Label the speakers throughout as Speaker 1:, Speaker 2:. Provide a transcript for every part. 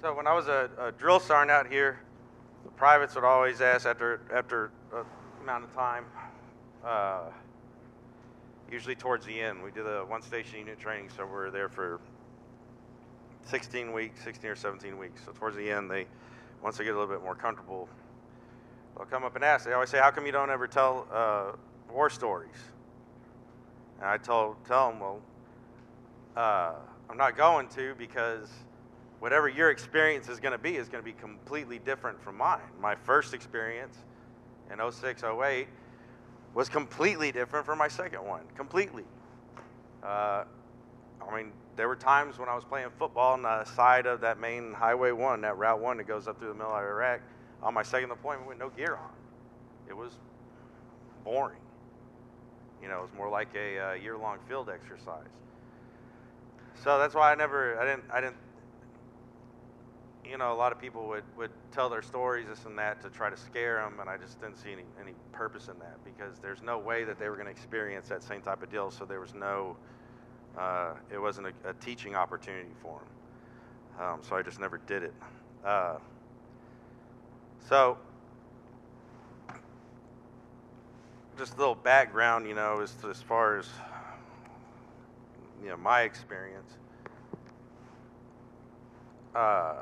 Speaker 1: So when I was a, a drill sergeant out here, the privates would always ask after after a amount of time, uh, usually towards the end. We did a one station unit training, so we are there for 16 weeks, 16 or 17 weeks. So towards the end, they once they get a little bit more comfortable, they'll come up and ask. They always say, "How come you don't ever tell uh, war stories?" And I told tell them, "Well, uh, I'm not going to because." Whatever your experience is going to be is going to be completely different from mine. My first experience in 06, 08 was completely different from my second one. Completely. Uh, I mean, there were times when I was playing football on the side of that main Highway 1, that Route 1 that goes up through the middle of Iraq, on my second deployment with no gear on. It was boring. You know, it was more like a uh, year-long field exercise. So that's why I never, I didn't, I didn't you know, a lot of people would, would tell their stories, this and that, to try to scare them, and I just didn't see any, any purpose in that because there's no way that they were going to experience that same type of deal. So there was no, uh, it wasn't a, a, teaching opportunity for them. Um, so I just never did it. Uh, so, just a little background, you know, as, as far as, you know, my experience. Uh,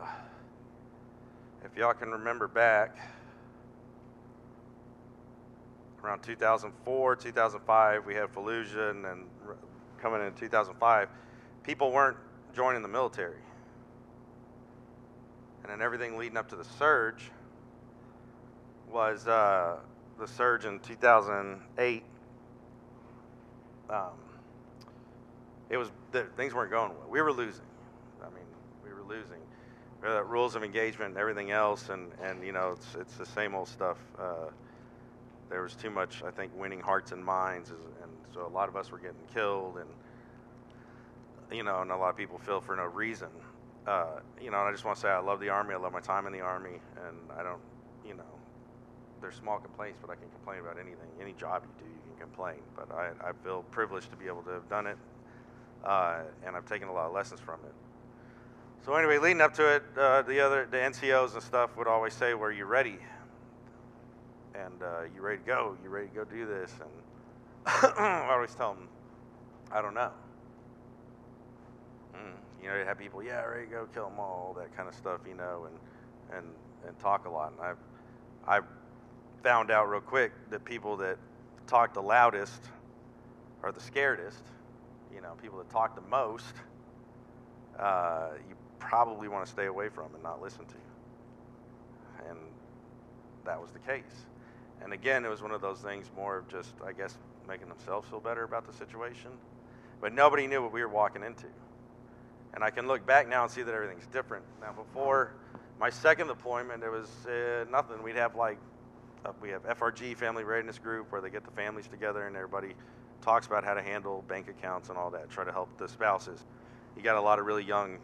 Speaker 1: if y'all can remember back around 2004, 2005, we had Fallujah, and then coming in 2005, people weren't joining the military. And then everything leading up to the surge was uh, the surge in 2008. Um, it was things weren't going well. We were losing. I mean, we were losing uh, rules of engagement and everything else, and, and you know, it's, it's the same old stuff. Uh, there was too much, I think, winning hearts and minds, and so a lot of us were getting killed, and you know, and a lot of people feel for no reason. Uh, you know, and I just want to say I love the Army. I love my time in the Army, and I don't, you know, there's small complaints, but I can complain about anything. Any job you do, you can complain. But I, I feel privileged to be able to have done it, uh, and I've taken a lot of lessons from it. So anyway, leading up to it, uh, the other the NCOs and stuff would always say, "Were you ready?" And uh, you ready to go? You ready to go do this? And I always tell them, "I don't know." Mm. You know, you have people, "Yeah, ready to go, kill them all," that kind of stuff, you know, and and and talk a lot. And I've I've found out real quick that people that talk the loudest are the scaredest. You know, people that talk the most. Uh, you probably want to stay away from and not listen to. And that was the case. And again, it was one of those things more of just, I guess, making themselves feel better about the situation. But nobody knew what we were walking into. And I can look back now and see that everything's different. Now, before my second deployment, it was uh, nothing. We'd have like, uh, we have FRG, Family Readiness Group, where they get the families together and everybody talks about how to handle bank accounts and all that, try to help the spouses. You got a lot of really young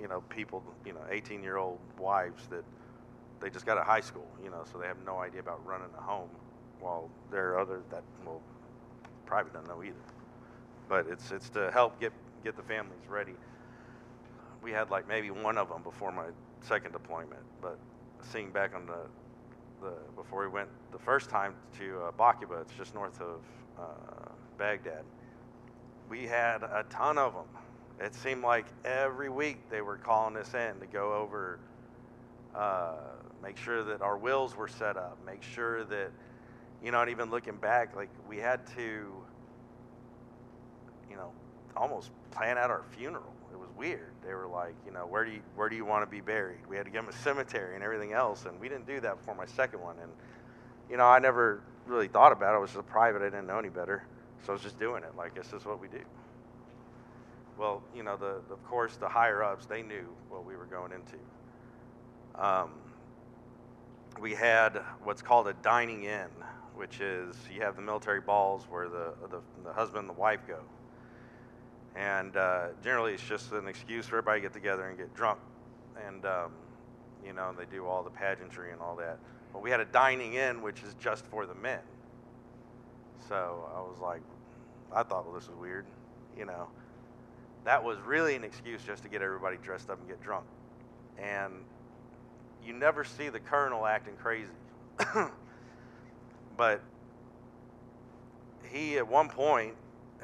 Speaker 1: you know, people, you know, 18 year old wives that they just got out of high school, you know, so they have no idea about running a home while there are other that, well, probably don't know either. But it's, it's to help get, get the families ready. We had like maybe one of them before my second deployment, but seeing back on the, the before we went the first time to uh, Baquba, it's just north of uh, Baghdad, we had a ton of them it seemed like every week they were calling us in to go over, uh, make sure that our wills were set up, make sure that, you know, and even looking back, like we had to, you know, almost plan out our funeral. It was weird. They were like, you know, where do you where do you want to be buried? We had to give them a cemetery and everything else, and we didn't do that before my second one. And you know, I never really thought about it. I was just a private. I didn't know any better, so I was just doing it. Like this is what we do. Well, you know, the, of course, the higher ups, they knew what we were going into. Um, we had what's called a dining in, which is you have the military balls where the, the, the husband and the wife go. And uh, generally, it's just an excuse for everybody to get together and get drunk. And, um, you know, they do all the pageantry and all that. But we had a dining in, which is just for the men. So I was like, I thought, well, this is weird, you know that was really an excuse just to get everybody dressed up and get drunk. and you never see the colonel acting crazy. but he, at one point,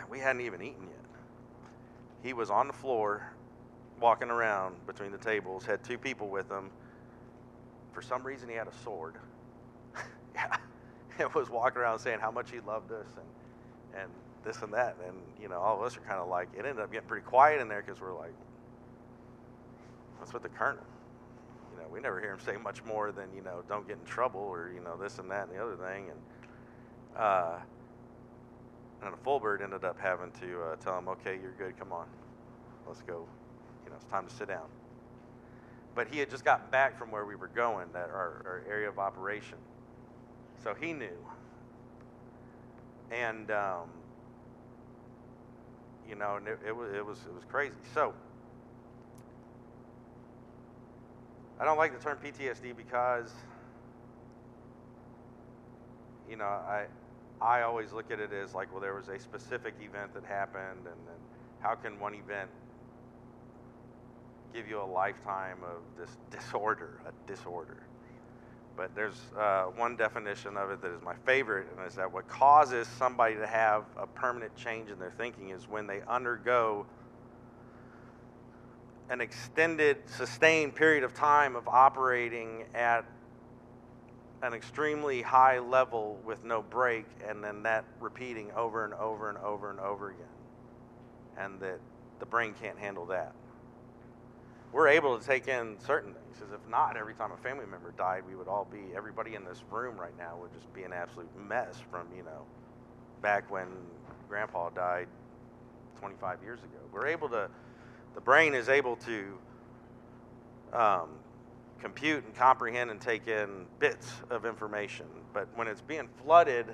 Speaker 1: we hadn't even eaten yet. He was on the floor, walking around between the tables, had two people with him. For some reason, he had a sword. yeah, and was walking around saying how much he loved us and and this and that. And you know, all of us are kind of like, it ended up getting pretty quiet in there because we're like, what's with the colonel. You know, we never hear him say much more than you know, don't get in trouble or you know this and that and the other thing. And uh, and fullbird ended up having to uh, tell him, okay, you're good, come on, let's go. You know, it's time to sit down. But he had just gotten back from where we were going, that our, our area of operation. So he knew. And um, you know, and it, it, was it was it was crazy. So I don't like the term PTSD because you know I I always look at it as like, well, there was a specific event that happened, and then how can one event give you a lifetime of this disorder, a disorder? But there's uh, one definition of it that is my favorite, and is that what causes somebody to have a permanent change in their thinking is when they undergo an extended, sustained period of time of operating at an extremely high level with no break, and then that repeating over and over and over and over again. And that the brain can't handle that. We're able to take in certain things, because if not, every time a family member died, we would all be, everybody in this room right now would just be an absolute mess from, you know, back when grandpa died 25 years ago. We're able to, the brain is able to um, compute and comprehend and take in bits of information. But when it's being flooded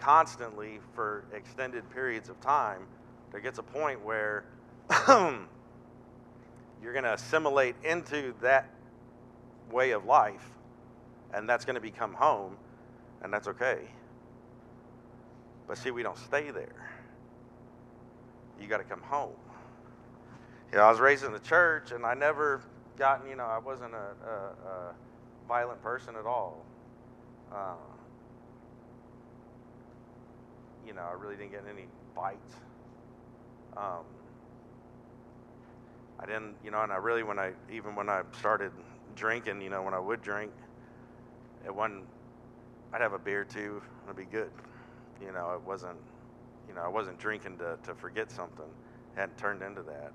Speaker 1: constantly for extended periods of time, there gets a point where you're going to assimilate into that way of life, and that's going to become home, and that's okay. But see, we don't stay there. You got to come home. You know, I was raised in the church, and I never gotten, you know, I wasn't a, a, a violent person at all. Uh, you know, I really didn't get any bites. Um, I didn't, you know, and I really, when I, even when I started drinking, you know, when I would drink, it wasn't, I'd have a beer too, it'd be good. You know, it wasn't, you know, I wasn't drinking to, to forget something. It hadn't turned into that.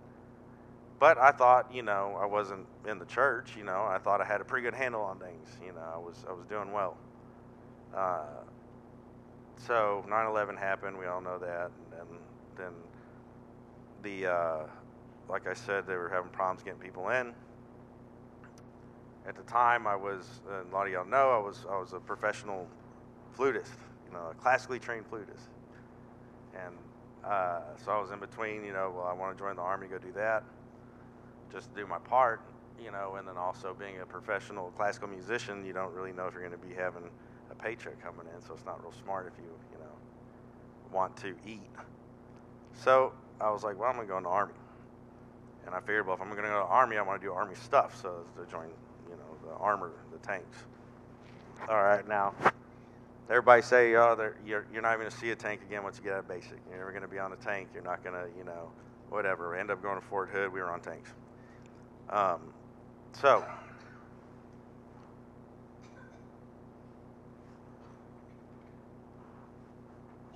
Speaker 1: But I thought, you know, I wasn't in the church. You know, I thought I had a pretty good handle on things. You know, I was I was doing well. Uh, so 9/11 happened. We all know that, and then, then the uh, like I said, they were having problems getting people in. At the time, I was, and a lot of y'all know, I was I was a professional flutist. You know, a classically trained flutist, and uh, so I was in between. You know, well, I want to join the army, go do that just do my part, you know, and then also being a professional classical musician, you don't really know if you're going to be having a paycheck coming in, so it's not real smart if you, you know, want to eat. So I was like, well, I'm going to go in the army. And I figured, well, if I'm going to go to the army, I want to do army stuff, so to join, the armor, the tanks. All right, now, everybody say, oh, you're, you're not even going to see a tank again once you get out of basic. You're never going to be on a tank. You're not going to, you know, whatever. End up going to Fort Hood. We were on tanks. Um, so,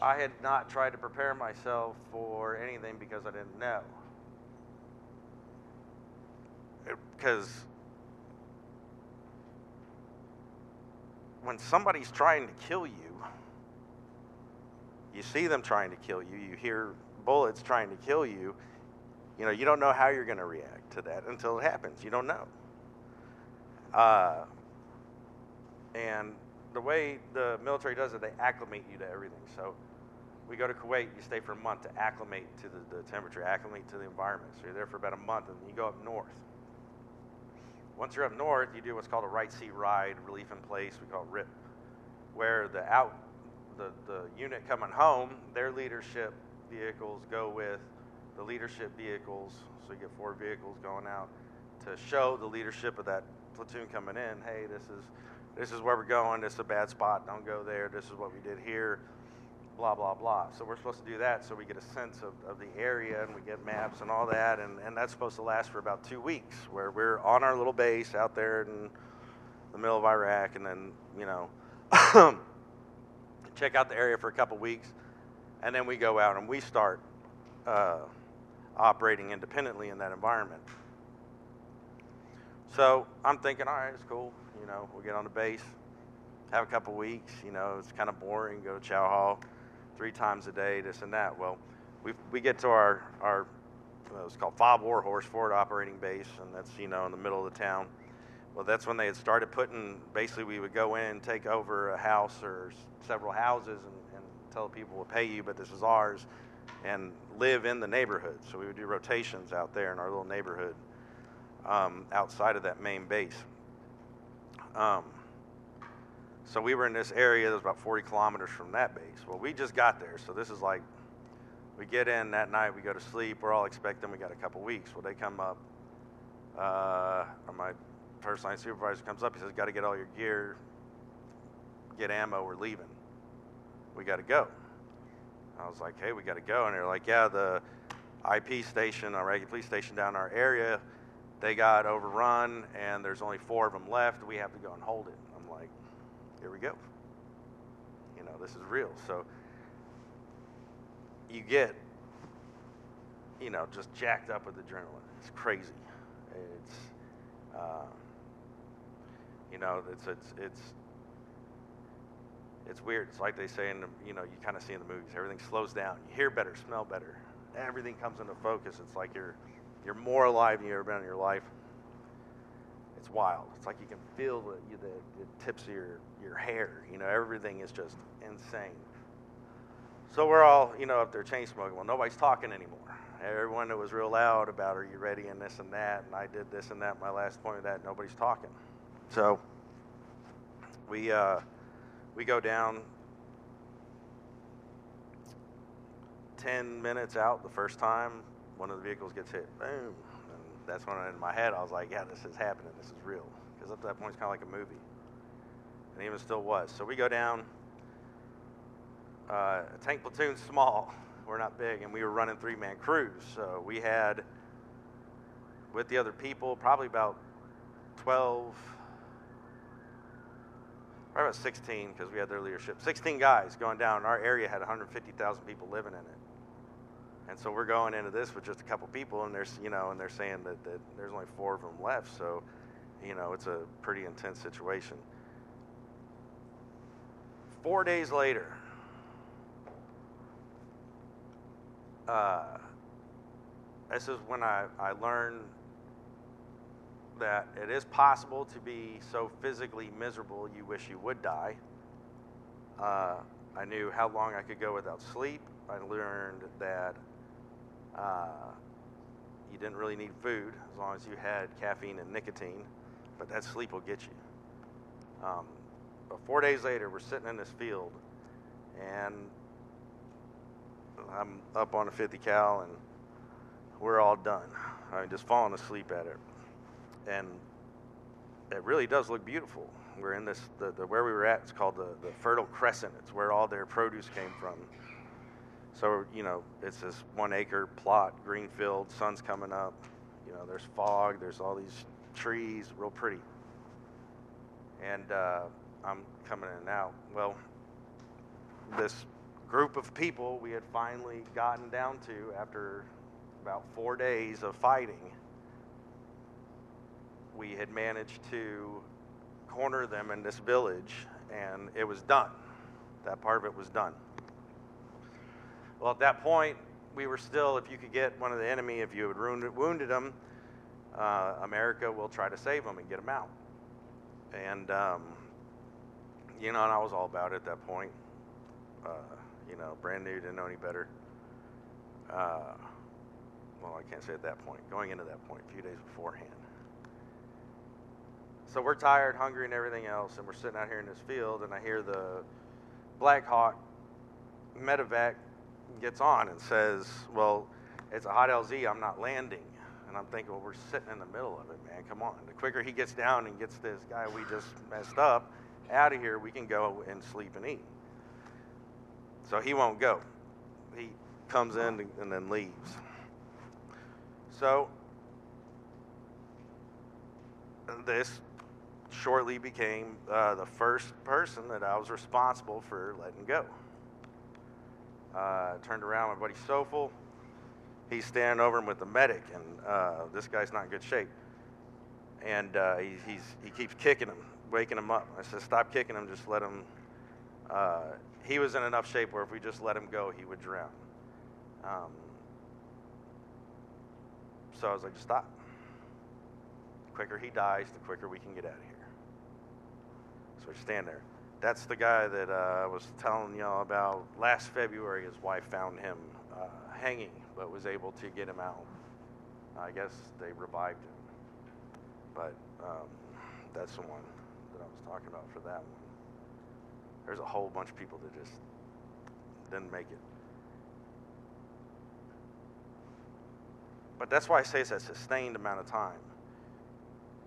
Speaker 1: I had not tried to prepare myself for anything because I didn't know. Because when somebody's trying to kill you, you see them trying to kill you, you hear bullets trying to kill you, you know, you don't know how you're going to react to that until it happens. You don't know. Uh, and the way the military does it, they acclimate you to everything. So we go to Kuwait, you stay for a month to acclimate to the, the temperature, acclimate to the environment. So you're there for about a month, and then you go up north. Once you're up north, you do what's called a right seat ride, relief in place. We call it RIP, where the out the, the unit coming home, their leadership vehicles go with the leadership vehicles, so you get four vehicles going out to show the leadership of that platoon coming in, hey, this is this is where we're going. This is a bad spot. Don't go there. This is what we did here. Blah blah blah. So we're supposed to do that so we get a sense of, of the area and we get maps and all that. And, and that's supposed to last for about two weeks, where we're on our little base out there in the middle of Iraq, and then you know check out the area for a couple weeks, and then we go out and we start uh, operating independently in that environment. So I'm thinking, all right, it's cool. You know, we'll get on the base, have a couple weeks. You know, it's kind of boring. Go to chow hall three times a day, this and that. Well, we we get to our our uh, it's called Fob Warhorse Forward Operating Base, and that's you know in the middle of the town. Well, that's when they had started putting. Basically, we would go in, and take over a house or several houses, and, and tell people we'll pay you, but this is ours, and live in the neighborhood. So we would do rotations out there in our little neighborhood um, outside of that main base. Um, so we were in this area that was about 40 kilometers from that base. Well, we just got there, so this is like we get in that night, we go to sleep. We're all expecting we got a couple weeks. Well, they come up. Uh, or my first line supervisor comes up. He says, "Got to get all your gear, get ammo. We're leaving. We got to go." I was like, "Hey, we got to go." And they're like, "Yeah, the IP station, our regular police station down in our area, they got overrun, and there's only four of them left. We have to go and hold it." "Here we go. You know, this is real." So you get, you know, just jacked up with adrenaline. It's crazy. It's, uh, you know, it's it's it's it's weird. It's like they say in the, you know, you kind of see in the movies. Everything slows down. You hear better, smell better. Everything comes into focus. It's like you're you're more alive than you've ever been in your life. It's wild. It's like you can feel the, the, the tips of your, your hair. You know, everything is just insane. So we're all, you know, up there chain smoking. Well, nobody's talking anymore. Everyone that was real loud about, are you ready, and this and that, and I did this and that, my last point of that, nobody's talking. So we, uh, we go down 10 minutes out the first time, one of the vehicles gets hit. Boom. And that's when in my head I was like, yeah, this is happening. This is real. Because up to that point, it's kind of like a movie. And even still was. So we go down. Uh, tank platoon's small. We're not big. And we were running three man crews. So we had, with the other people, probably about 12, probably about 16 because we had their leadership. 16 guys going down. Our area had 150,000 people living in it. And so we're going into this with just a couple people, and there's you know, and they're saying that, that there's only four of them left. So, you know, it's a pretty intense situation. Four days later, uh, this is when I, I learned that it is possible to be so physically miserable you wish you would die. Uh, I knew how long I could go without sleep. I learned that uh, you didn't really need food as long as you had caffeine and nicotine, but that sleep will get you. Um, four days later, we're sitting in this field, and I'm up on a 50 cal, and we're all done. I mean, just falling asleep at it, and it really does look beautiful. We're in this the, the where we were at. It's called the the Fertile Crescent. It's where all their produce came from. So, you know, it's this one acre plot, green field, sun's coming up. You know, there's fog, there's all these trees, real pretty. And uh, I'm coming in and out. Well, this group of people we had finally gotten down to after about four days of fighting, we had managed to corner them in this village, and it was done. That part of it was done. Well, at that point, we were still, if you could get one of the enemy, if you had wounded, them, uh, America will try to save them and get them out. And, um, you know, and I was all about it at that point. Uh, you know, brand new, didn't know any better. Uh, well, I can't say at that point, going into that point, a few days beforehand. So we're tired, hungry, and everything else, and we're sitting out here in this field, and I hear the Black Hawk medevac gets on and says, Well, it's a hot LZ, I'm not landing. And I'm thinking, well, we're sitting in the middle of it, man. Come on. The quicker he gets down and gets this guy we just messed up out of here, we can go and sleep and eat. So he won't go. He comes in and then leaves. So this shortly became uh, the first person that I was responsible for letting go. Uh, turned around, my buddy Sofel, he's standing over him with the medic, and uh, this guy's not in good shape. And uh, he, he's, he keeps kicking him, waking him up. I said, stop kicking him, just let him. Uh, he was in enough shape where if we just let him go, he would drown. Um, so I was like, just stop. The quicker he dies, the quicker we can get out of here. So we stand there. That's the guy that uh, I was telling y'all about last February. His wife found him uh, hanging, but was able to get him out. I guess they revived him. But um, that's the one that I was talking about for that one. There's a whole bunch of people that just didn't make it. But that's why I say it's a sustained amount of time.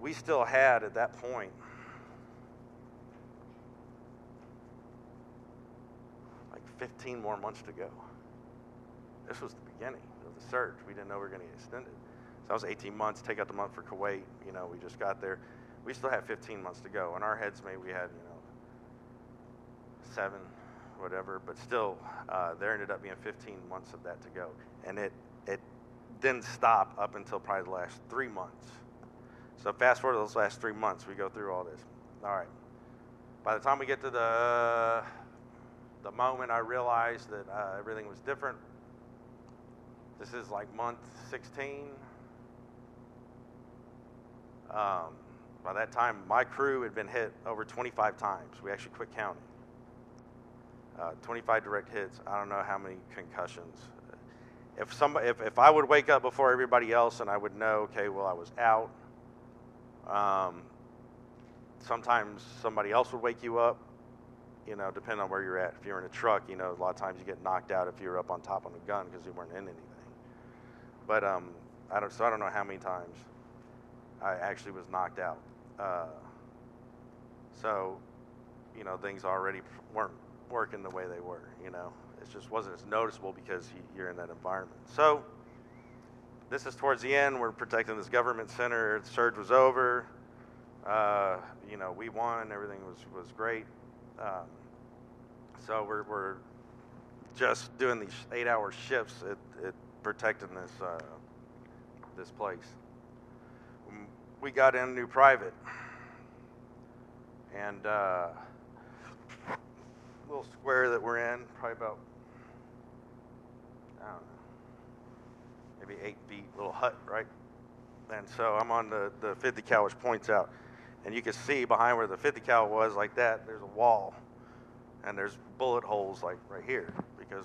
Speaker 1: We still had at that point like 15 more months to go. This was the beginning of the surge. We didn't know we were going to get extended. So that was 18 months. Take out the month for Kuwait. You know, we just got there. We still have 15 months to go. In our heads, maybe we had, you know, seven, whatever. But still, uh, there ended up being 15 months of that to go. And it, it didn't stop up until probably the last three months. So fast forward to those last three months, we go through all this. All right. By the time we get to the the moment I realized that uh, everything was different, this is like month 16. Um, by that time, my crew had been hit over 25 times. We actually quit counting. Uh, 25 direct hits. I don't know how many concussions if somebody if, if I would wake up before everybody else and I would know, okay, well I was out. Um, sometimes somebody else would wake you up, you know, depending on where you're at. If you're in a truck, you know, a lot of times you get knocked out if you're up on top on the gun because you weren't in anything. But um, I don't so I don't know how many times I actually was knocked out. Uh, so, you know, things already weren't working the way they were, you know it just wasn't as noticeable because you're in that environment. So this is towards the end. We're protecting this government center. The surge was over. Uh, you know, we won. Everything was, was great. Um, so we're, we're just doing these eight-hour shifts at, at protecting this uh, this place. We got in a New Private, and uh, little square that we're in, probably about I don't know, maybe eight feet, little hut, right? And so I'm on the, the 50 cal, which points out. And you can see behind where the 50 cal was, like that, there's a wall. And there's bullet holes, like right here, because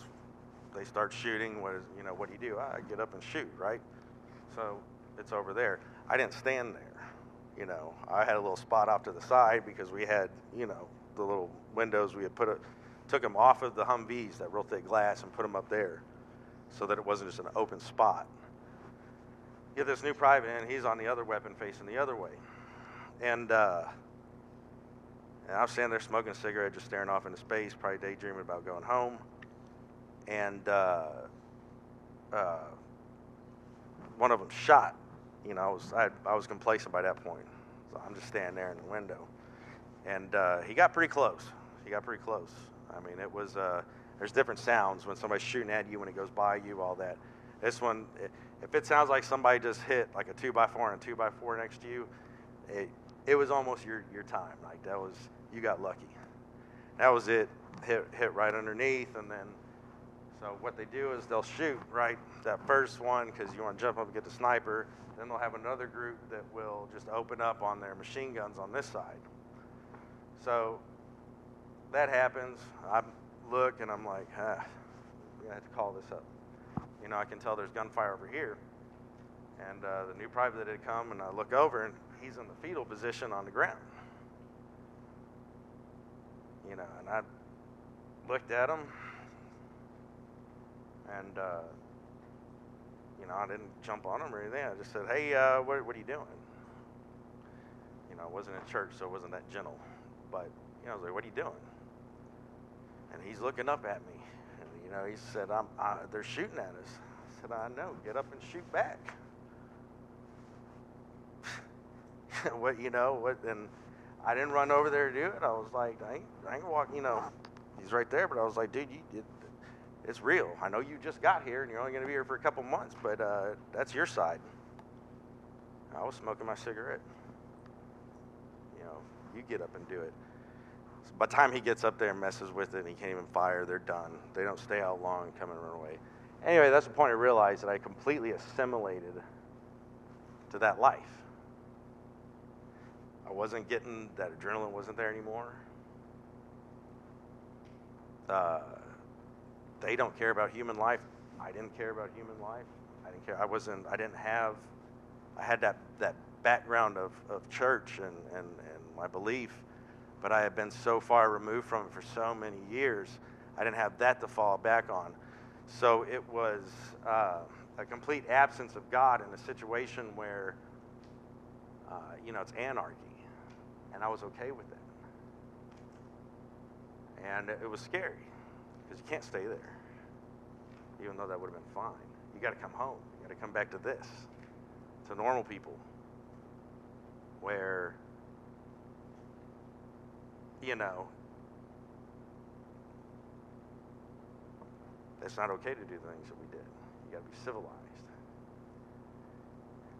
Speaker 1: they start shooting. What is, you know, what do you do? I get up and shoot, right? So it's over there. I didn't stand there. You know, I had a little spot off to the side because we had, you know, the little windows we had put, a, took them off of the Humvees, that real thick glass, and put them up there so that it wasn't just an open spot. Get this new private in, he's on the other weapon facing the other way. And, uh, and I'm standing there smoking a cigarette, just staring off into space, probably daydreaming about going home. And uh, uh, one of them shot. You know, I was, I, I, was complacent by that point. So I'm just standing there in the window. And uh, he got pretty close. He got pretty close. I mean, it was, uh, there's different sounds when somebody's shooting at you, when it goes by you, all that. This one, if it sounds like somebody just hit like a two by four and a two by four next to you, it, it was almost your, your time. Like that was, you got lucky. That was it. Hit, hit right underneath, and then, so what they do is they'll shoot right that first one because you want to jump up and get the sniper. Then they'll have another group that will just open up on their machine guns on this side. So that happens. I'm look and I'm like, ah, we have to call this up. You know, I can tell there's gunfire over here. And uh, the new private had come, and I look over, and he's in the fetal position on the ground. You know, and I looked at him, and uh, you know, I didn't jump on him or anything. I just said, hey, uh, what, what are you doing? You know, I wasn't in church, so it wasn't that gentle. But, you know, I was like, what are you doing? And he's looking up at me. And, you know, he said, I'm, I, they're shooting at us. I said, I know. Get up and shoot back. what, you know, what, and I didn't run over there to do it. I was like, I ain't, I ain't walk, you know, he's right there. But I was like, dude, you, it, it's real. I know you just got here and you're only going to be here for a couple months, but uh, that's your side. I was smoking my cigarette. You know, you get up and do it. So by the time he gets up there and messes with it and he can't even fire, they're done. They don't stay out long come and run away. Anyway, that's the point I realized that I completely assimilated to that life. I wasn't getting that adrenaline wasn't there anymore. Uh, they don't care about human life. I didn't care about human life. I didn't care. I wasn't. I didn't have. I had that that background of, of church and, and, and my belief, but I had been so far removed from it for so many years. I didn't have that to fall back on. So it was uh, a complete absence of God in a situation where, uh, you know, it's anarchy and I was okay with that. And it was scary because you can't stay there, even though that would have been fine. You got to come home. You got to come back to this, to normal people, where, you know, it's not okay to do the things that we did. You got to be civilized.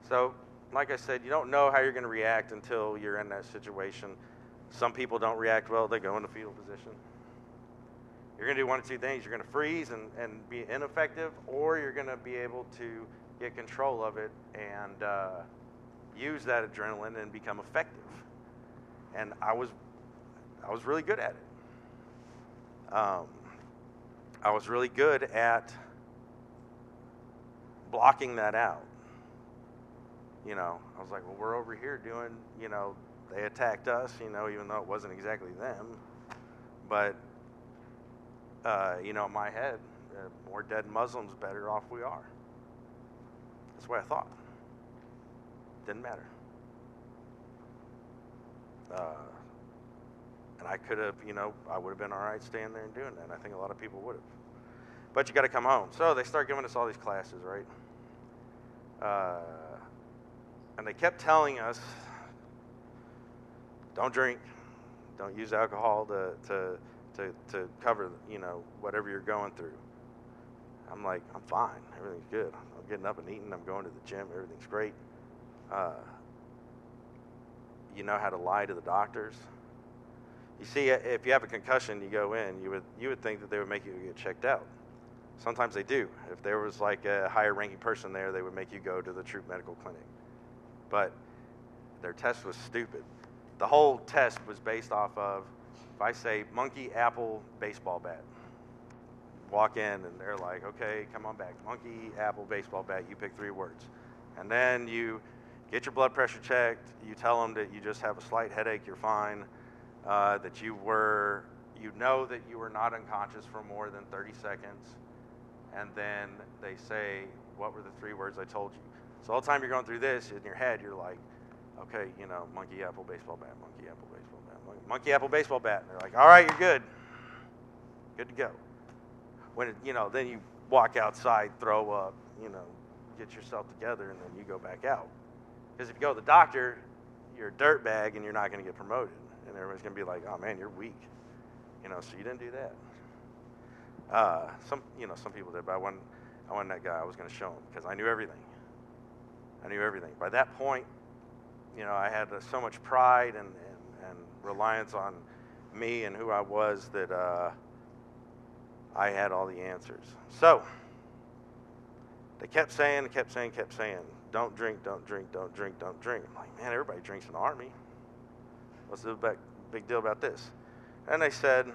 Speaker 1: So like I said, you don't know how you're going to react until you're in that situation. Some people don't react well, they go into fetal position. You're going to do one of two things. You're going to freeze and, and be ineffective, or you're going to be able to get control of it and uh, use that adrenaline and become effective. And I was, I was really good at it. Um, I was really good at blocking that out you know, I was like, well, we're over here doing, you know, they attacked us, you know, even though it wasn't exactly them. But, uh, you know, in my head, uh, more dead Muslims, better off we are. That's what I thought. Didn't matter. Uh, and I could have, you know, I would have been all right staying there and doing that. And I think a lot of people would have. But you got to come home. So they start giving us all these classes, right? Uh, and they kept telling us don't drink, don't use alcohol to, to, to, to cover, you know, whatever you're going through. I'm like, I'm fine. Everything's good. I'm getting up and eating. I'm going to the gym. Everything's great. Uh, you know how to lie to the doctors. You see, if you have a concussion, you go in. You would you would think that they would make you get checked out. Sometimes they do. If there was like a higher ranking person there, they would make you go to the Troop Medical Clinic but their test was stupid. The whole test was based off of if I say monkey, apple, baseball bat. Walk in and they're like, okay, come on back. Monkey, apple, baseball bat, you pick three words. And then you get your blood pressure checked. You tell them that you just have a slight headache, you're fine. Uh, that you were, you know that you were not unconscious for more than 30 seconds. And then they say, what were the three words I told you? So all the time you're going through this in your head, you're like, okay, you know, monkey apple baseball bat, monkey apple baseball bat, monkey, apple baseball bat. And they're like, all right, you're good, good to go. When it, you know, then you walk outside, throw up, you know, get yourself together, and then you go back out. Because if you go to the doctor, you're a dirt bag and you're not going to get promoted, and everybody's going to be like, oh man, you're weak, you know. So you didn't do that. Uh, some, you know, some people did, but I wasn't. I wasn't that guy. I was going to show them because I knew everything. I knew everything. By that point, you know, I had uh, so much pride and, and, and, reliance on me and who I was that uh, I had all the answers. So, they kept saying, kept saying, kept saying, don't drink, don't drink, don't drink, don't drink. I'm like, man, everybody drinks in the army. What's the big, big deal about this? And they said,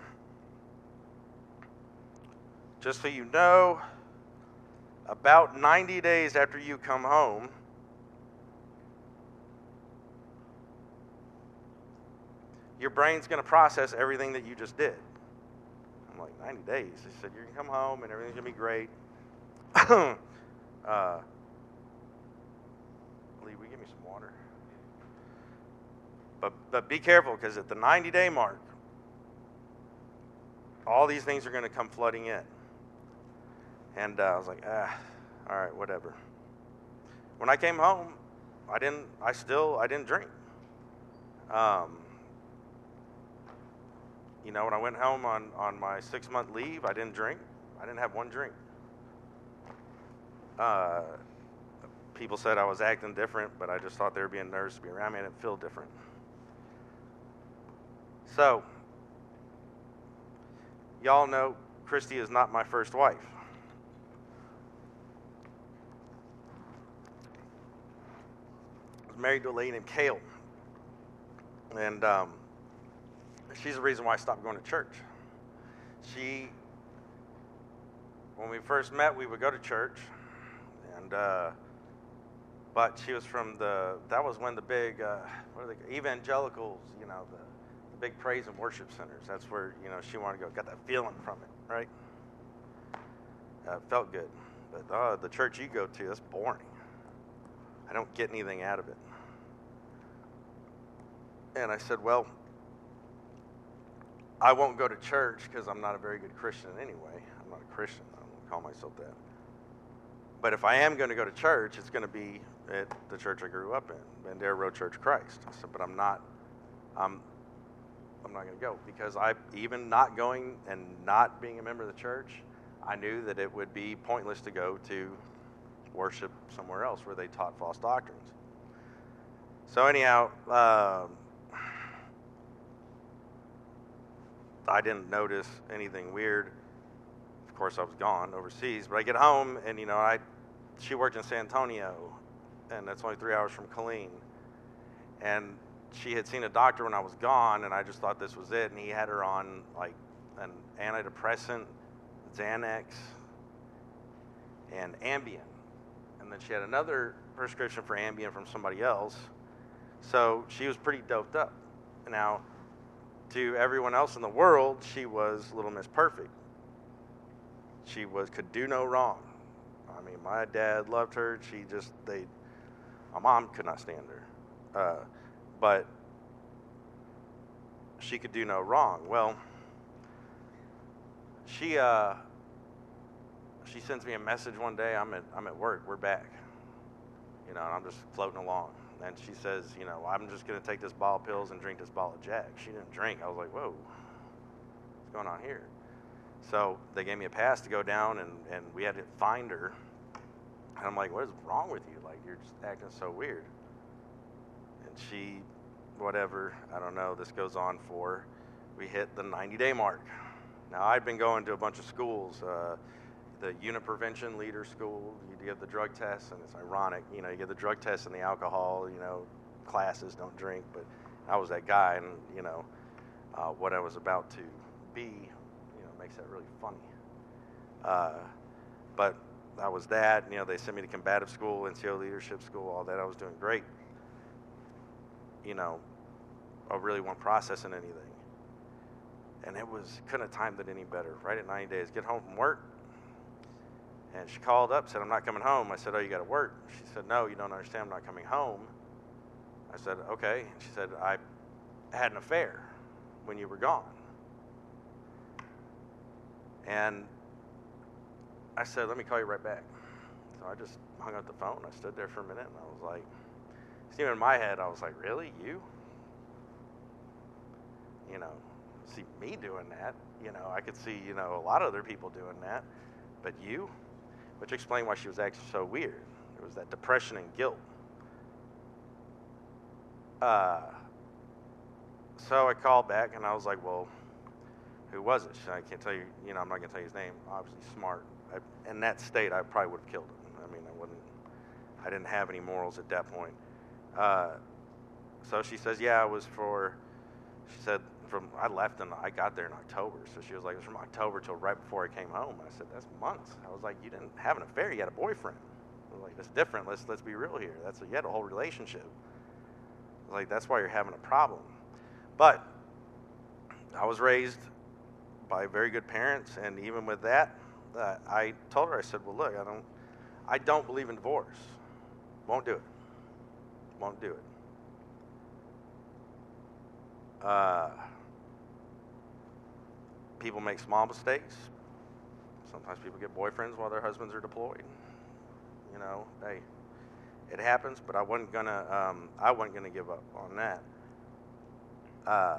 Speaker 1: just so you know, about 90 days after you come home, your brain's going to process everything that you just did. I'm like, 90 days. They said, you can come home and everything's going to be great. uh, Uh, Lee, we give me some water. But but be careful because at the 90 day mark, all these things are going to come flooding in. And uh, I was like, ah, all right, whatever. When I came home, I didn't. I still I didn't drink. Um, you know, when I went home on on my six month leave, I didn't drink. I didn't have one drink. Uh, people said I was acting different, but I just thought they were being nervous to be around me. I didn't feel different. So, y'all know Christy is not my first wife. I was married to a lady named Kale. And um, she's the reason why I stopped going to church. She, when we first met, we would go to church, and uh, but she was from the. That was when the big, uh, what are they? Evangelicals, you know, the, the big praise and worship centers. That's where you know she wanted to go. Got that feeling from it, right? Uh, felt good, but uh, the church you go to, that's boring. I don't get anything out of it. And I said, well, I won't go to church because I'm not a very good Christian anyway. I'm not a Christian. I don't call myself that. But if I am going to go to church, it's going to be at the church I grew up in, Bandera Road Church Christ. I said, but I'm not. I'm. I'm not going to go because I even not going and not being a member of the church, I knew that it would be pointless to go to worship somewhere else where they taught false doctrines. So anyhow, uh, I didn't notice anything weird. Of course, I was gone overseas, but I get home and you know I, she worked in San Antonio, and that's only three hours from Killeen, and she had seen a doctor when I was gone, and I just thought this was it, and he had her on like an antidepressant, Xanax, and Ambien, and then she had another prescription for Ambien from somebody else, so she was pretty doped up. Now to everyone else in the world, she was Little Miss Perfect. She was could do no wrong. I mean, my dad loved her. She just they, my mom could not stand her, uh, but she could do no wrong. Well, she uh, she sends me a message one day. I'm at I'm at work. We're back, you know, and I'm just floating along and she says, you know, I'm just going to take this ball of pills and drink this ball of Jack. She didn't drink. I was like, whoa, what's going on here? So they gave me a pass to go down, and, and we had to find her. And I'm like, what is wrong with you? Like, you're just acting so weird. And she, whatever, I don't know, this goes on for, we hit the 90 day mark. Now, I'd been going to a bunch of schools. Uh, the unit prevention leader school. You get the drug tests, and it's ironic, you know, you get the drug test and the alcohol, you know, classes don't drink, but I was that guy, and you know, uh, what I was about to be, you know, makes that really funny. Uh, but I was that, you know, they sent me to combative school, NCO leadership school, all that. I was doing great. You know, I really wasn't processing anything. And it was, couldn't have timed it any better. Right at 90 days, get home from work, and she called up, said, I'm not coming home. I said, Oh, you got to work. She said, No, you don't understand. I'm not coming home. I said, Okay. And she said, I had an affair when you were gone. And I said, Let me call you right back. So I just hung up the phone. I stood there for a minute and I was like, even in my head, I was like, Really? You? You know, see me doing that. You know, I could see, you know, a lot of other people doing that. But you? Which explained why she was acting so weird. It was that depression and guilt. Uh, so I called back and I was like, well, who was it? I can't tell you, you know, I'm not going to tell you his name. Obviously smart. I, in that state, I probably would have killed him. I mean, I wouldn't, I didn't have any morals at that point. Uh, so she says, yeah, it was for, she said, from I left and I got there in October. So she was like, it was from October till right before I came home. I said, that's months. I was like, you didn't have an affair. You had a boyfriend. I was like, that's different. Let's let's be real here. That's a, you had a whole relationship. Like, that's why you're having a problem. But I was raised by very good parents, and even with that, uh, I told her, I said, well, look, I don't. I don't believe in divorce. Won't do it. Won't do it. Uh, people make small mistakes. Sometimes people get boyfriends while their husbands are deployed. You know, hey, it happens. But I wasn't gonna. Um, I wasn't gonna give up on that. Uh,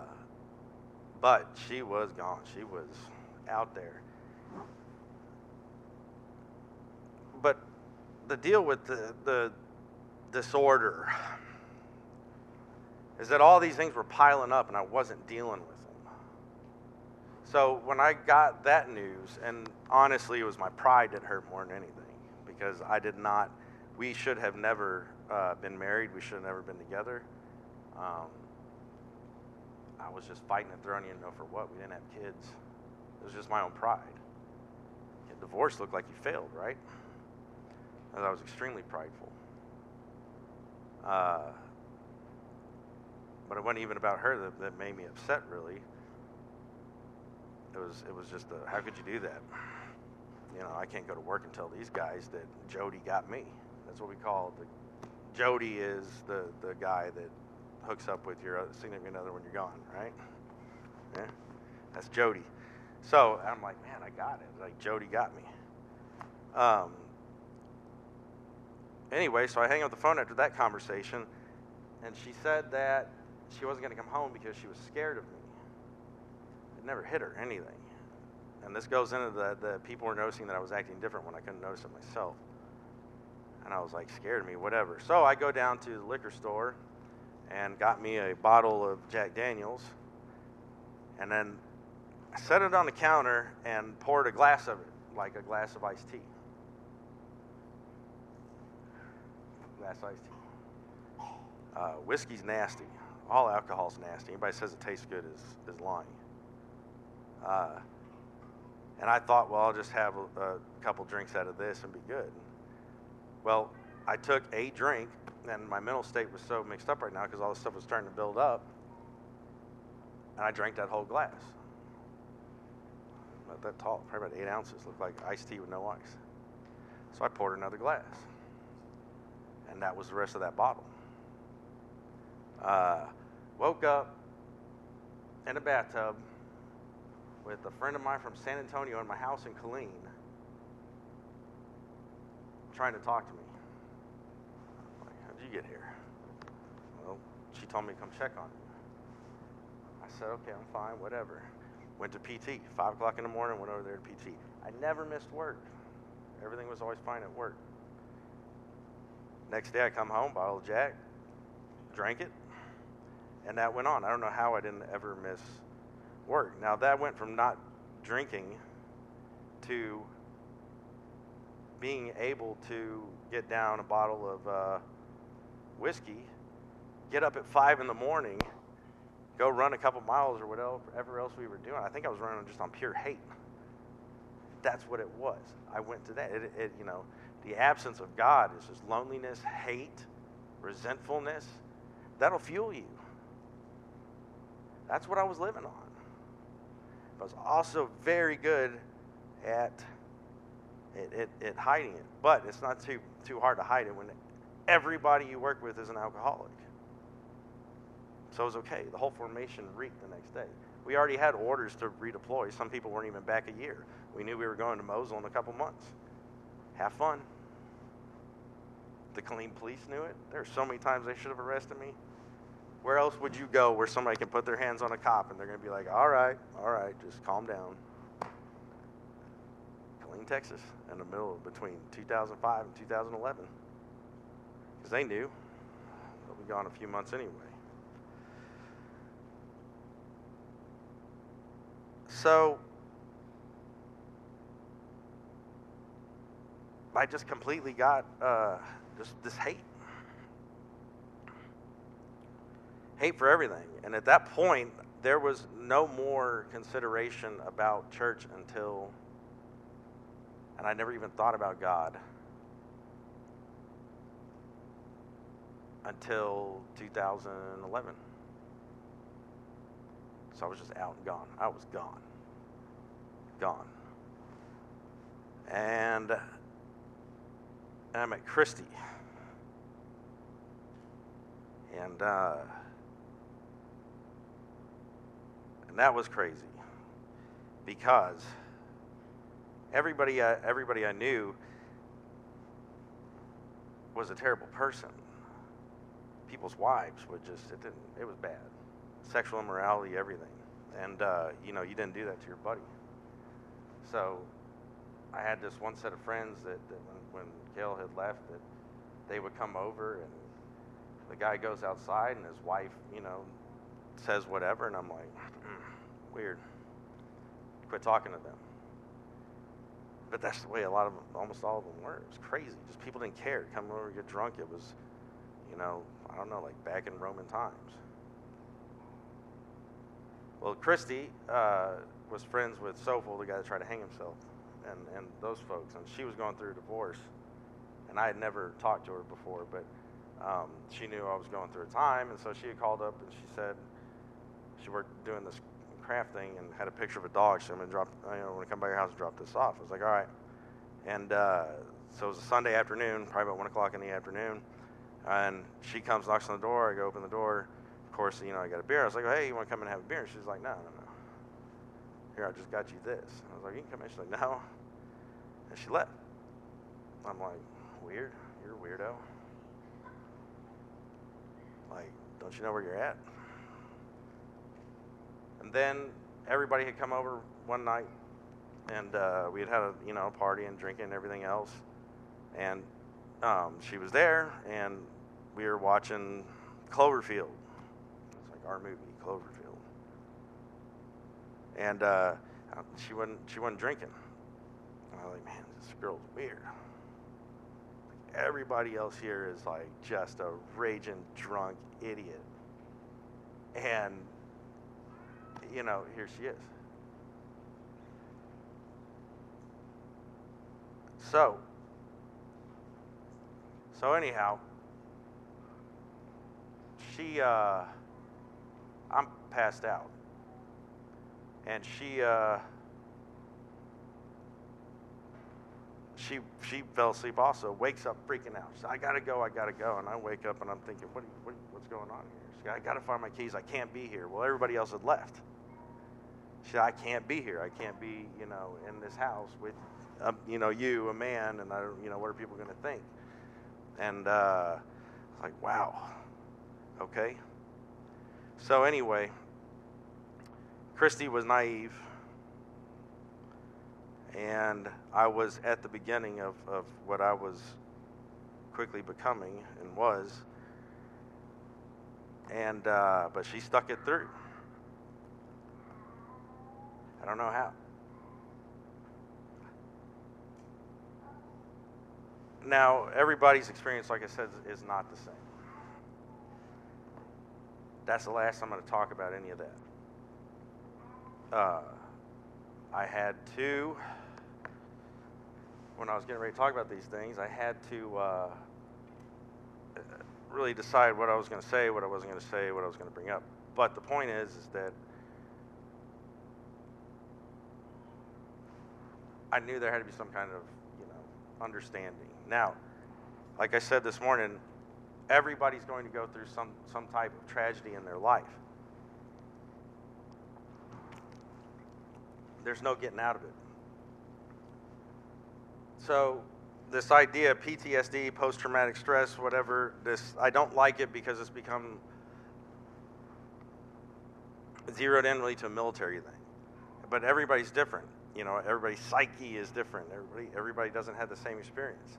Speaker 1: but she was gone. She was out there. But the deal with the, the disorder is that all these things were piling up and I wasn't dealing with. So when I got that news, and honestly, it was my pride that hurt more than anything because I did not, we should have never uh, been married, we should have never been together. Um, I was just fighting and throwing you know for what. We didn't have kids. It was just my own pride. divorce looked like you failed, right? And I was extremely prideful. Uh, but it wasn't even about her that, that made me upset, really. It was, it was just, a, how could you do that? You know, I can't go to work and tell these guys that Jody got me. That's what we call the. Jody is the, the guy that hooks up with your significant other when you're gone, right? Yeah, that's Jody. So I'm like, man, I got it. Like Jody got me. Um, anyway, so I hang up the phone after that conversation, and she said that she wasn't going to come home because she was scared of me. It never hit her anything. And this goes into the, the people were noticing that I was acting different when I couldn't notice it myself. And I was like, scared of me, whatever. So I go down to the liquor store and got me a bottle of Jack Daniels. And then I set it on the counter and poured a glass of it, like a glass of iced tea. Glass iced tea. Uh, whiskey's nasty. All alcohol's nasty. Anybody says it tastes good is, is lying. Uh, and I thought, well, I'll just have a, a couple drinks out of this and be good. Well, I took a drink and my mental state was so mixed up right now because all this stuff was starting to build up. And I drank that whole glass. Not that tall, probably about eight ounces. Looked like iced tea with no ice. So I poured another glass. And that was the rest of that bottle. Uh, woke up in a bathtub with a friend of mine from San Antonio in my house in Killeen trying to talk to me Like, how'd you get here? Well, she told me to come check on you. I said, okay, I'm fine, whatever. Went to PT, 5 o'clock in the morning, went over there to PT. I never missed work. Everything was always fine at work. Next day I come home, bottle of Jack, drank it, and that went on. I don't know how I didn't ever miss work. Now that went from not drinking to being able to get down a bottle of uh, whiskey, get up at five in the morning, go run a couple miles or whatever else we were doing. I think I was running just on pure hate. That's what it was. I went to that. It, it, you know, the absence of God is just loneliness, hate, resentfulness. That'll fuel you. That's what I was living on. I was also very good at, at, at, at hiding it, but it's not too too hard to hide it when everybody you work with is an alcoholic. So it was okay. The whole formation reeked the next day. We already had orders to redeploy. Some people weren't even back a year. We knew we were going to Mosul in a couple months. Have fun. The Killeen police knew it. There are so many times they should have arrested me. Where else would you go where somebody can put their hands on a cop and they're going to be like, all right, all right, just calm down. Killeen, Texas, in the middle of between 2005 and 2011 because they knew they'll be gone a few months anyway. So I just completely got uh, just this hate. Hate for everything. And at that point, there was no more consideration about church until, and I never even thought about God until 2011. So I was just out and gone. I was gone. Gone. And and I met Christy. And, uh, and that was crazy because everybody, uh, everybody I knew was a terrible person. People's wives would just, it didn't, it was bad. Sexual immorality, everything. And, uh, you know, you didn't do that to your buddy. So I had this one set of friends that, that when, when Gail had left, that they would come over and the guy goes outside and his wife, you know, says whatever, and I'm like, mm, weird. Quit talking to them. But that's the way a lot of them, almost all of them were. It was crazy. Just people didn't care. Come over, get drunk. It was, you know, I don't know, like back in Roman times. Well, Christy uh, was friends with Sofel, the guy that tried to hang himself, and, and those folks. And she was going through a divorce. And I had never talked to her before, but um, she knew I was going through a time. And so she had called up and she said, she worked doing this craft thing and had a picture of a dog. So I'm to drop, you know, when I come by your house and drop this off. I was like, all right. And uh, so it was a Sunday afternoon, probably about 1 o'clock in the afternoon. And she comes, knocks on the door. I go open the door. Of course, you know, I got a beer. I was like, hey, you want to come and have a beer? And she's like, no, no, no. Here, I just got you this. I was like, you can come in. She's like, no. And she left. I'm like, weird. You're a weirdo. Like, don't you know where you're at? And then everybody had come over one night, and uh, we had had a you know a party and drinking and everything else. And um, she was there, and we were watching Cloverfield. It's like our movie, Cloverfield. And uh, she wasn't she wasn't drinking. I was like, man, this girl's weird. Everybody else here is like just a raging drunk idiot. And, you know, here she is. So, so anyhow, she, uh, I'm passed out. And she, uh, she she fell asleep also, wakes up freaking out. Said, I gotta go, I gotta go. And I wake up and I'm thinking, what, what what's going on here? Said, I gotta find my keys, I can't be here. Well, everybody else had left. She said, I can't be here. I can't be, you know, in this house with, um, you know, you, a man, and I, you know, what are people gonna think? And uh, like, wow, okay. So anyway, Christy was naive and I was at the beginning of, of what I was quickly becoming and was. And uh, but she stuck it through. I don't know how. Now, everybody's experience, like I said, is not the same. That's the last I'm going to talk about any of that. Uh, I had to, when I was getting ready to talk about these things, I had to uh, really decide what I was going to say, what I wasn't going to say, what I was going to bring up. But the point is, is that I knew there had to be some kind of, you know, understanding. Now, like I said this morning, everybody's going to go through some, some type of tragedy in their life. There's no getting out of it. So this idea of PTSD, post-traumatic stress, whatever, this I don't like it because it's become zeroed in really to a military thing. But everybody's different. You know, everybody's psyche is different. Everybody, everybody doesn't have the same experience.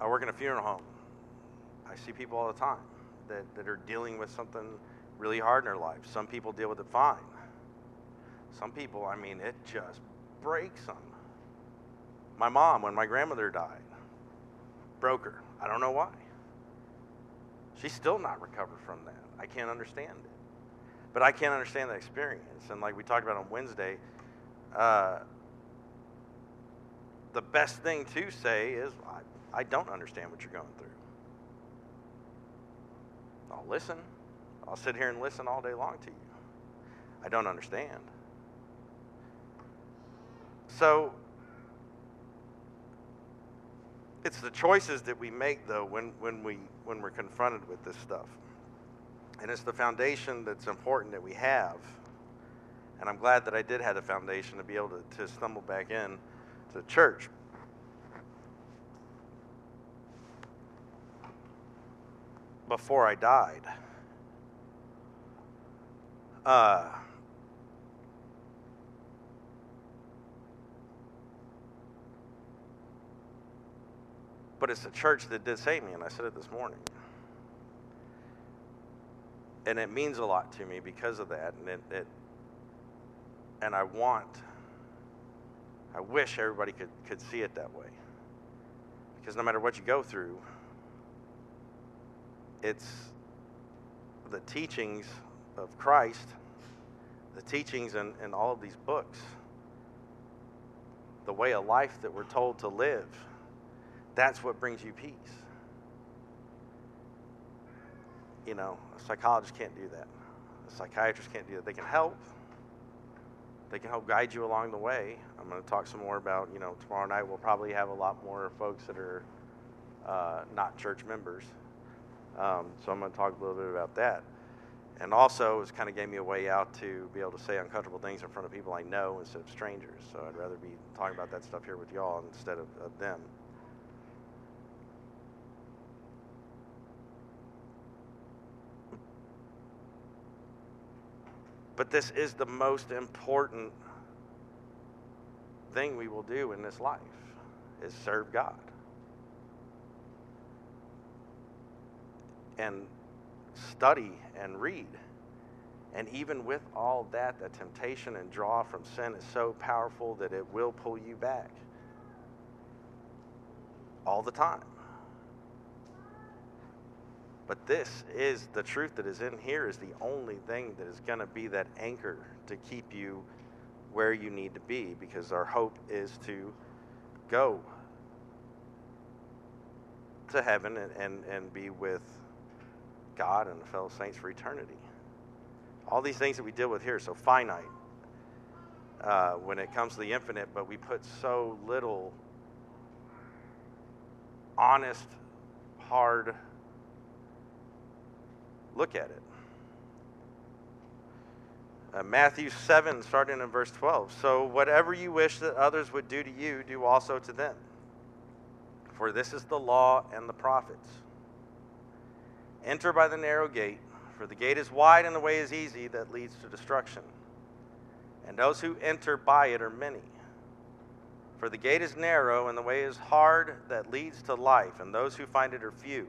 Speaker 1: I work in a funeral home. I see people all the time that, that are dealing with something really hard in their life. Some people deal with it fine. Some people, I mean, it just breaks them. My mom, when my grandmother died, broke her. I don't know why. She's still not recovered from that. I can't understand it. But I can't understand that experience. And like we talked about on Wednesday, uh, the best thing to say is, I, I don't understand what you're going through. I'll listen. I'll sit here and listen all day long to you. I don't understand. So it's the choices that we make though when, when we when we're confronted with this stuff and it's the foundation that's important that we have. And i'm glad that i did have the foundation to be able to, to stumble back in to church. Before i died. Uh, But it's the church that did save me, and I said it this morning. And it means a lot to me because of that. And it, it and I want, I wish everybody could, could see it that way. Because no matter what you go through, it's the teachings of Christ, the teachings in, in all of these books, the way of life that we're told to live that's what brings you peace. You know, a psychologist can't do that. A psychiatrist can't do that. They can help. They can help guide you along the way. I'm going to talk some more about, you know, tomorrow night we'll probably have a lot more folks that are uh, not church members. Um, so I'm going to talk a little bit about that. And also, it kind of gave me a way out to be able to say uncomfortable things in front of people I know instead of strangers. So I'd rather be talking about that stuff here with y'all instead of, of them. But this is the most important thing we will do in this life is serve God. And study and read. And even with all that, the temptation and draw from sin is so powerful that it will pull you back all the time. But this is the truth that is in here is the only thing that is going to be that anchor to keep you where you need to be because our hope is to go to heaven and, and, and be with God and the fellow saints for eternity. All these things that we deal with here so finite uh, when it comes to the infinite, but we put so little honest, hard, Look at it. Uh, Matthew 7, starting in verse 12. So, whatever you wish that others would do to you, do also to them. For this is the law and the prophets. Enter by the narrow gate, for the gate is wide and the way is easy that leads to destruction. And those who enter by it are many. For the gate is narrow and the way is hard that leads to life, and those who find it are few.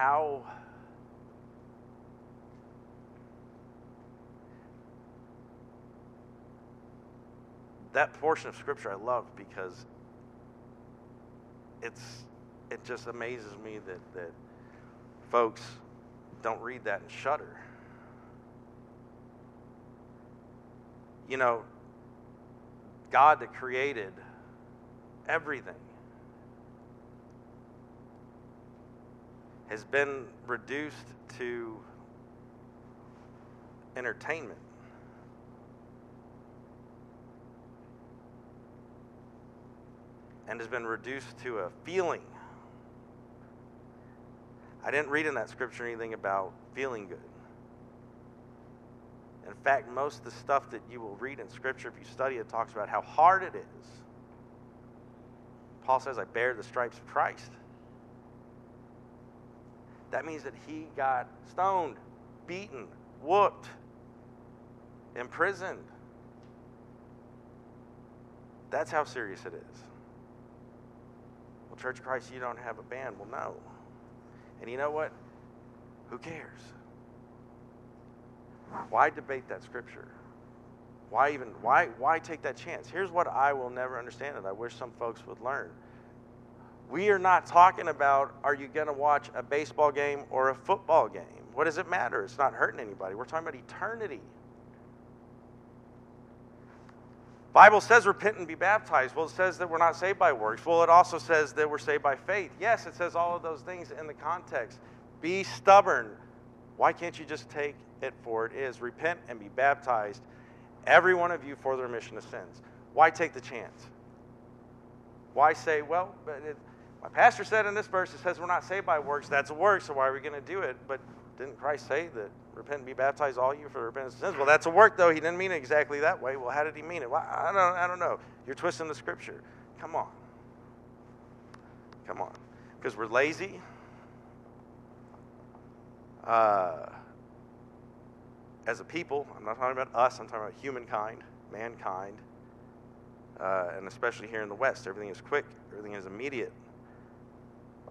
Speaker 1: How that portion of scripture I love because it's it just amazes me that that folks don't read that and shudder. You know, God that created everything has been reduced to entertainment. And has been reduced to a feeling. I didn't read in that scripture anything about feeling good. In fact, most of the stuff that you will read in Scripture, if you study it, talks about how hard it is. Paul says, I bear the stripes of Christ. That means that he got stoned, beaten, whooped, imprisoned. That's how serious it is. Well, Church of Christ, you don't have a band. Well, no. And you know what? Who cares? Why debate that scripture? Why even why why take that chance? Here's what I will never understand and I wish some folks would learn. We are not talking about are you going to watch a baseball game or a football game? What does it matter? It's not hurting anybody. We're talking about eternity. Bible says repent and be baptized. Well, it says that we're not saved by works. Well, it also says that we're saved by faith. Yes, it says all of those things in the context. Be stubborn. Why can't you just take it for it is? Repent and be baptized, every one of you, for the remission of sins. Why take the chance? Why say, well, but my pastor said in this verse, it says we're not saved by works. That's a work, so why are we going to do it? But didn't Christ say that repent and be baptized, all you, for repentance of sins? Well, that's a work, though. He didn't mean it exactly that way. Well, how did he mean it? Well, I don't, I don't know. You're twisting the scripture. Come on. Come on. Because we're lazy. Uh, as a people, I'm not talking about us, I'm talking about humankind, mankind, uh, and especially here in the West, everything is quick, everything is immediate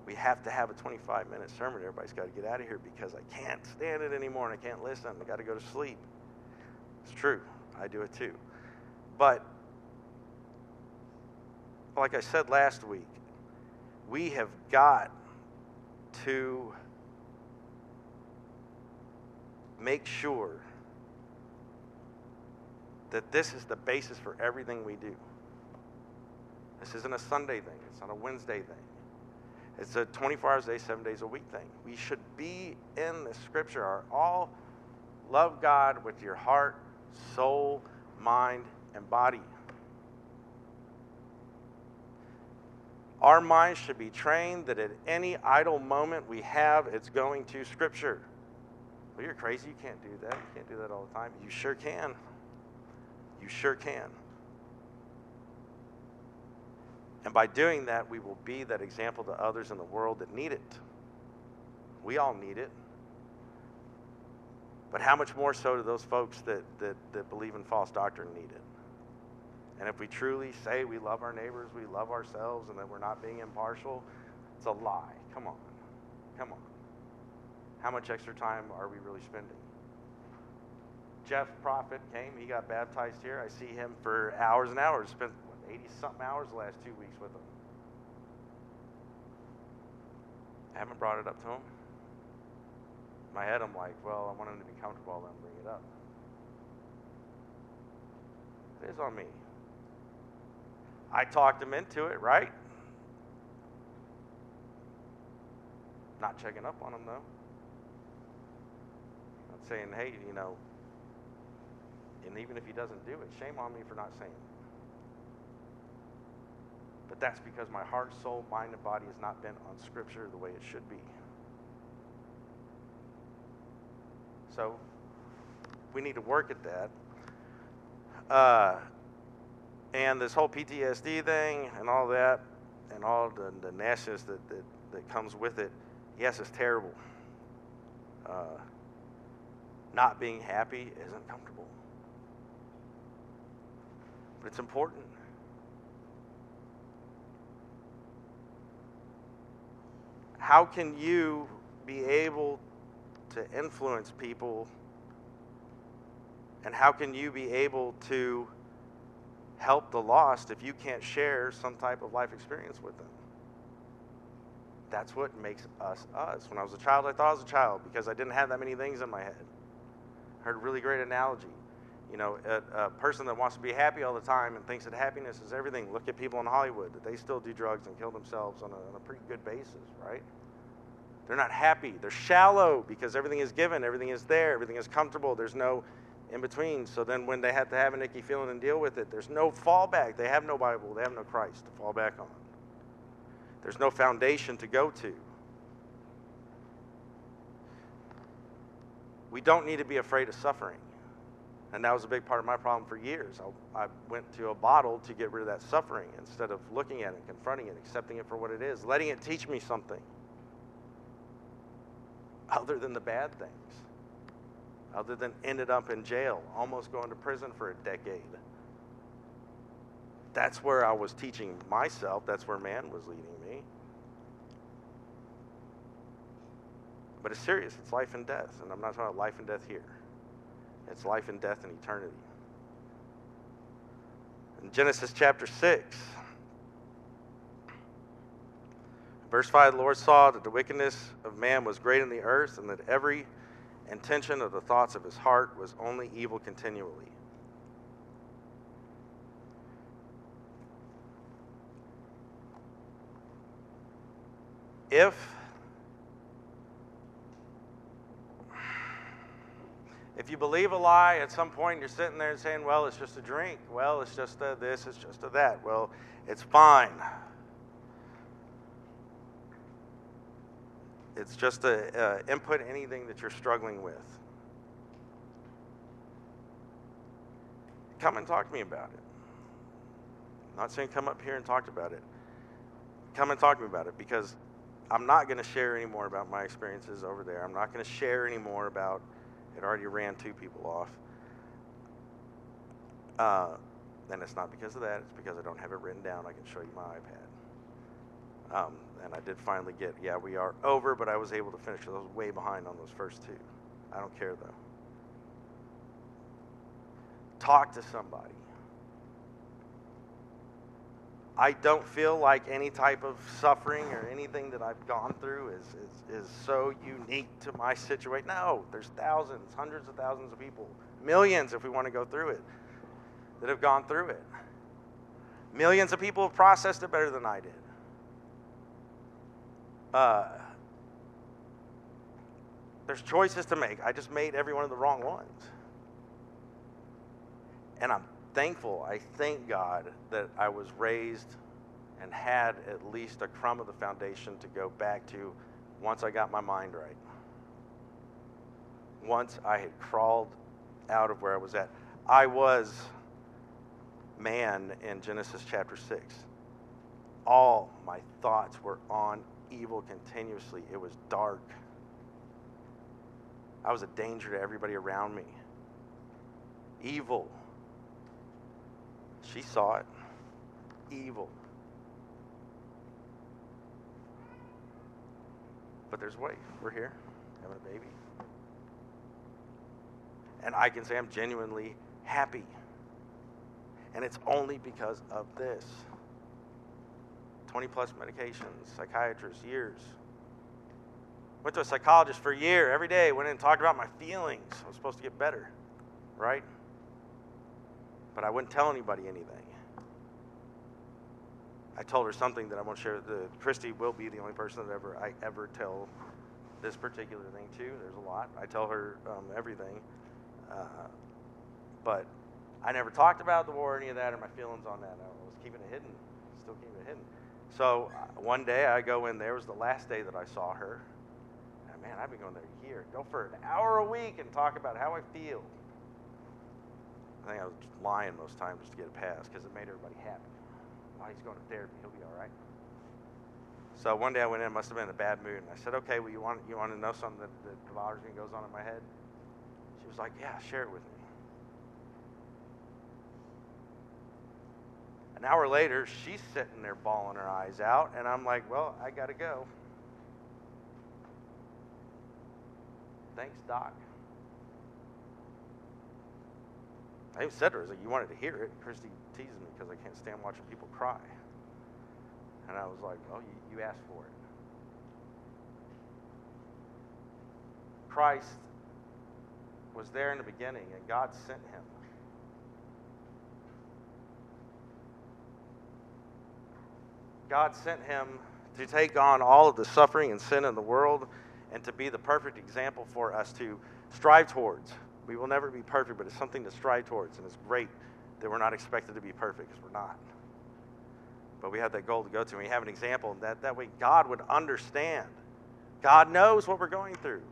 Speaker 1: we have to have a 25 minute sermon. Everybody's got to get out of here because I can't stand it anymore and I can't listen. I got to go to sleep. It's true. I do it too. But like I said last week, we have got to make sure that this is the basis for everything we do. This isn't a Sunday thing, it's not a Wednesday thing. It's a 24 hours a day, seven days a week thing. We should be in the scripture. Are all love God with your heart, soul, mind, and body. Our minds should be trained that at any idle moment we have, it's going to Scripture. Well, you're crazy. You can't do that. You can't do that all the time. You sure can. You sure can. And by doing that, we will be that example to others in the world that need it. We all need it. But how much more so do those folks that, that, that believe in false doctrine need it? And if we truly say we love our neighbors, we love ourselves, and that we're not being impartial, it's a lie. Come on. Come on. How much extra time are we really spending? Jeff Prophet came, he got baptized here. I see him for hours and hours, spent 80 something hours the last two weeks with them. I haven't brought it up to him. In my head, I'm like, well, I want him to be comfortable, I'll bring it up. It is on me. I talked him into it, right? Not checking up on him, though. Not saying, hey, you know, and even if he doesn't do it, shame on me for not saying it. But that's because my heart, soul, mind, and body has not been on Scripture the way it should be. So we need to work at that. Uh, and this whole PTSD thing and all that, and all the, the nastiness that, that, that comes with it, yes, it's terrible. Uh, not being happy isn't comfortable. But it's important. How can you be able to influence people and how can you be able to help the lost if you can't share some type of life experience with them? That's what makes us us. When I was a child, I thought I was a child because I didn't have that many things in my head. I heard a really great analogy. You know, a, a, person that wants to be happy all the time and thinks that happiness is everything. Look at people in Hollywood that they still do drugs and kill themselves on a, on a pretty good basis, right? They're not happy. They're shallow because everything is given, everything is there, everything is comfortable. There's no in between. So then when they have to have an icky feeling and deal with it, there's no fallback. They have no Bible, they have no Christ to fall back on. There's no foundation to go to. We don't need to be afraid of suffering. And that was a big part of my problem for years. I, I, went to a bottle to get rid of that suffering instead of looking at it, confronting it, accepting it for what it is, letting it teach me something other than the bad things, other than ended up in jail, almost going to prison for a decade. That's where I was teaching myself, that's where man was leading me. But it's serious, it's life and death. And I'm not talking about life and death here. It's life and death and eternity. In Genesis chapter 6, verse 5, the Lord saw that the wickedness of man was great in the earth, and that every intention of the thoughts of his heart was only evil continually. If If you believe a lie at some point, you're sitting there and saying, well, it's just a drink. Well, it's just a this, it's just a that. Well, it's fine. It's just a uh, input anything that you're struggling with. Come and talk to me about it. I'm not saying come up here and talk about it. Come and talk to me about it because I'm not going to share any more about my experiences over there. I'm not going to share any more about it already ran two people off. Uh, and it's not because of that, it's because I don't have it written down. I can show you my iPad. Um, and I did finally get, yeah, we are over, but I was able to finish. I was way behind on those first two. I don't care though. Talk to somebody. I don't feel like any type of suffering or anything that I've gone through is, is, is so unique to my situation. No, there's thousands, hundreds of thousands of people, millions if we want to go through it, that have gone through it. Millions of people have processed it better than I did. Uh, there's choices to make. I just made every one of the wrong ones. And I'm thankful, I thank God that I was raised and had at least a crumb of the foundation to go back to once I got my mind right. Once I had crawled out of where I was at. I was man in Genesis chapter 6. All my thoughts were on evil continuously. It was dark. I was a danger to everybody around me. Evil she saw it. Evil. But there's way. We're here, having a baby. And I can say I'm genuinely happy. And it's only because of this 20 plus medications, psychiatrists, years. Went to a psychologist for a year every day, went in and talked about my feelings. I was supposed to get better, right? But I wouldn't tell anybody anything. I told her something that I won't share. The Christy will be the only person that ever I ever tell this particular thing to. There's a lot. I tell her um, everything, uh, but I never talked about the war or any of that or my feelings on that. I was keeping it hidden, still keeping it hidden. So uh, one day I go in there. It was the last day that I saw her. And man, I've been going there a year. Go for an hour a week and talk about how I feel. I think I was lying most times just to get a pass because it made everybody happy. Oh, he's going to therapy. He'll be all right. So one day I went in, must have been in a bad mood, and I said, "Okay, well, you want you want to know something that, that bothers me and goes on in my head?" She was like, "Yeah, share it with me." An hour later, she's sitting there bawling her eyes out, and I'm like, "Well, I got to go." Thanks, Doc. I even said to her, like, you wanted to hear it. Christy teases me because I can't stand watching people cry. And I was like, well, you, you asked for it. Christ was there in the beginning, and God sent him. God sent him to take on all of the suffering and sin in the world and to be the perfect example for us to strive towards. We will never be perfect, but it's something to strive towards, and it's great that we're not expected to be perfect because we're not. But we have that goal to go to, and we have an example that that way God would understand. God knows what we're going through.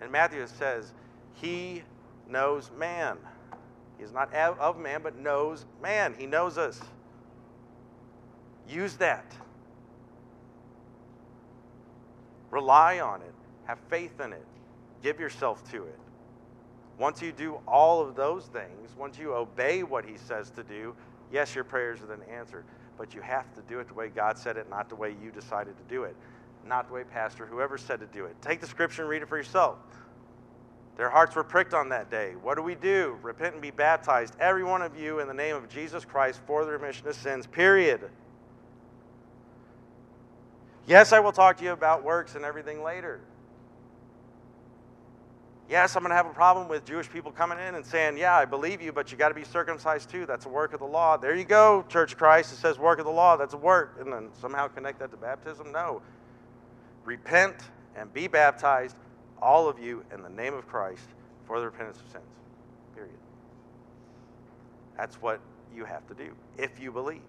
Speaker 1: And Matthew says, He knows man. He is not of man, but knows man. He knows us. Use that. Rely on it. Have faith in it. Give yourself to it. Once you do all of those things, once you obey what He says to do, yes, your prayers are then answered. But you have to do it the way God said it, not the way you decided to do it. Not the way Pastor, whoever said to do it. Take the scripture and read it for yourself. Their hearts were pricked on that day. What do we do? Repent and be baptized, every one of you, in the name of Jesus Christ for the remission of sins, period. Yes, I will talk to you about works and everything later. Yes, I'm going to have a problem with Jewish people coming in and saying, Yeah, I believe you, but you got to be circumcised too. That's a work of the law. There you go, Church Christ. It says work of the law. That's a work. And then somehow connect that to baptism? No. Repent and be baptized, all of you, in the name of Christ for the repentance of sins. Period. That's what you have to do if you believe.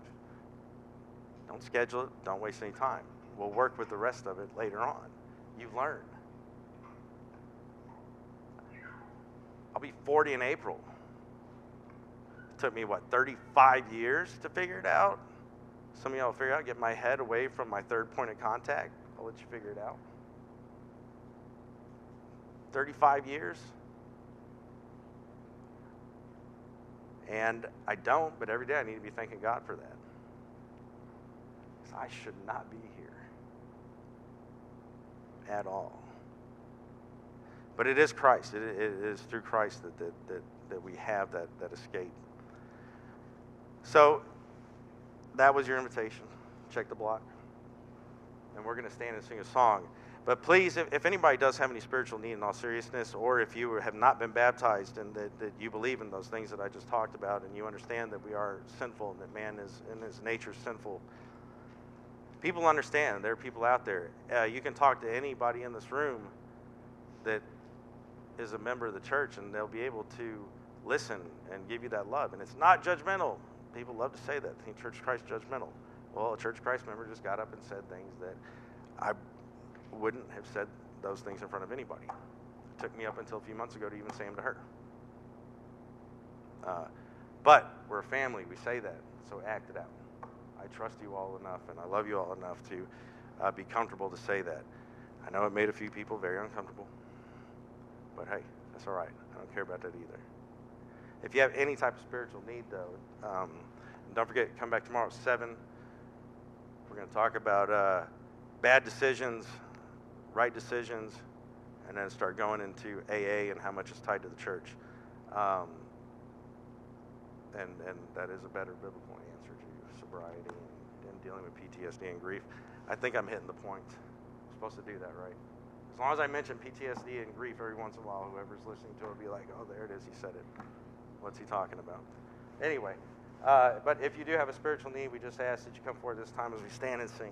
Speaker 1: Don't schedule it, don't waste any time. We'll work with the rest of it later on. You've learned. I'll be 40 in April. It took me, what, 35 years to figure it out? Some of y'all will figure it out, get my head away from my third point of contact. I'll let you figure it out. 35 years? And I don't, but every day I need to be thanking God for that. Because I should not be here at all. But it is Christ. It, it is through Christ that, that, that, that we have that, that escape. So that was your invitation. Check the block. And we're going to stand and sing a song. But please, if, if anybody does have any spiritual need in all seriousness, or if you have not been baptized and that, that you believe in those things that I just talked about, and you understand that we are sinful and that man is in his nature sinful, people understand. There are people out there. Uh, you can talk to anybody in this room that is a member of the church, and they'll be able to listen and give you that love. And it's not judgmental. People love to say that. Think Church Christ judgmental. Well, a Church Christ member just got up and said things that I wouldn't have said those things in front of anybody. It took me up until a few months ago to even say them to her. Uh, but we're a family. We say that, so act it out. I trust you all enough, and I love you all enough to uh, be comfortable to say that. I know it made a few people very uncomfortable. But hey, that's all right. I don't care about that either. If you have any type of spiritual need, though, um, don't forget, come back tomorrow at 7. We're going to talk about uh, bad decisions, right decisions, and then start going into AA and how much is tied to the church. Um, and, and that is a better biblical answer to sobriety and, and dealing with PTSD and grief. I think I'm hitting the point. I'm supposed to do that, right? As long as I mention PTSD and grief every once in a while, whoever's listening to it will be like, oh, there it is, he said it. What's he talking about? Anyway, uh, but if you do have a spiritual need, we just ask that you come forward this time as we stand and sing.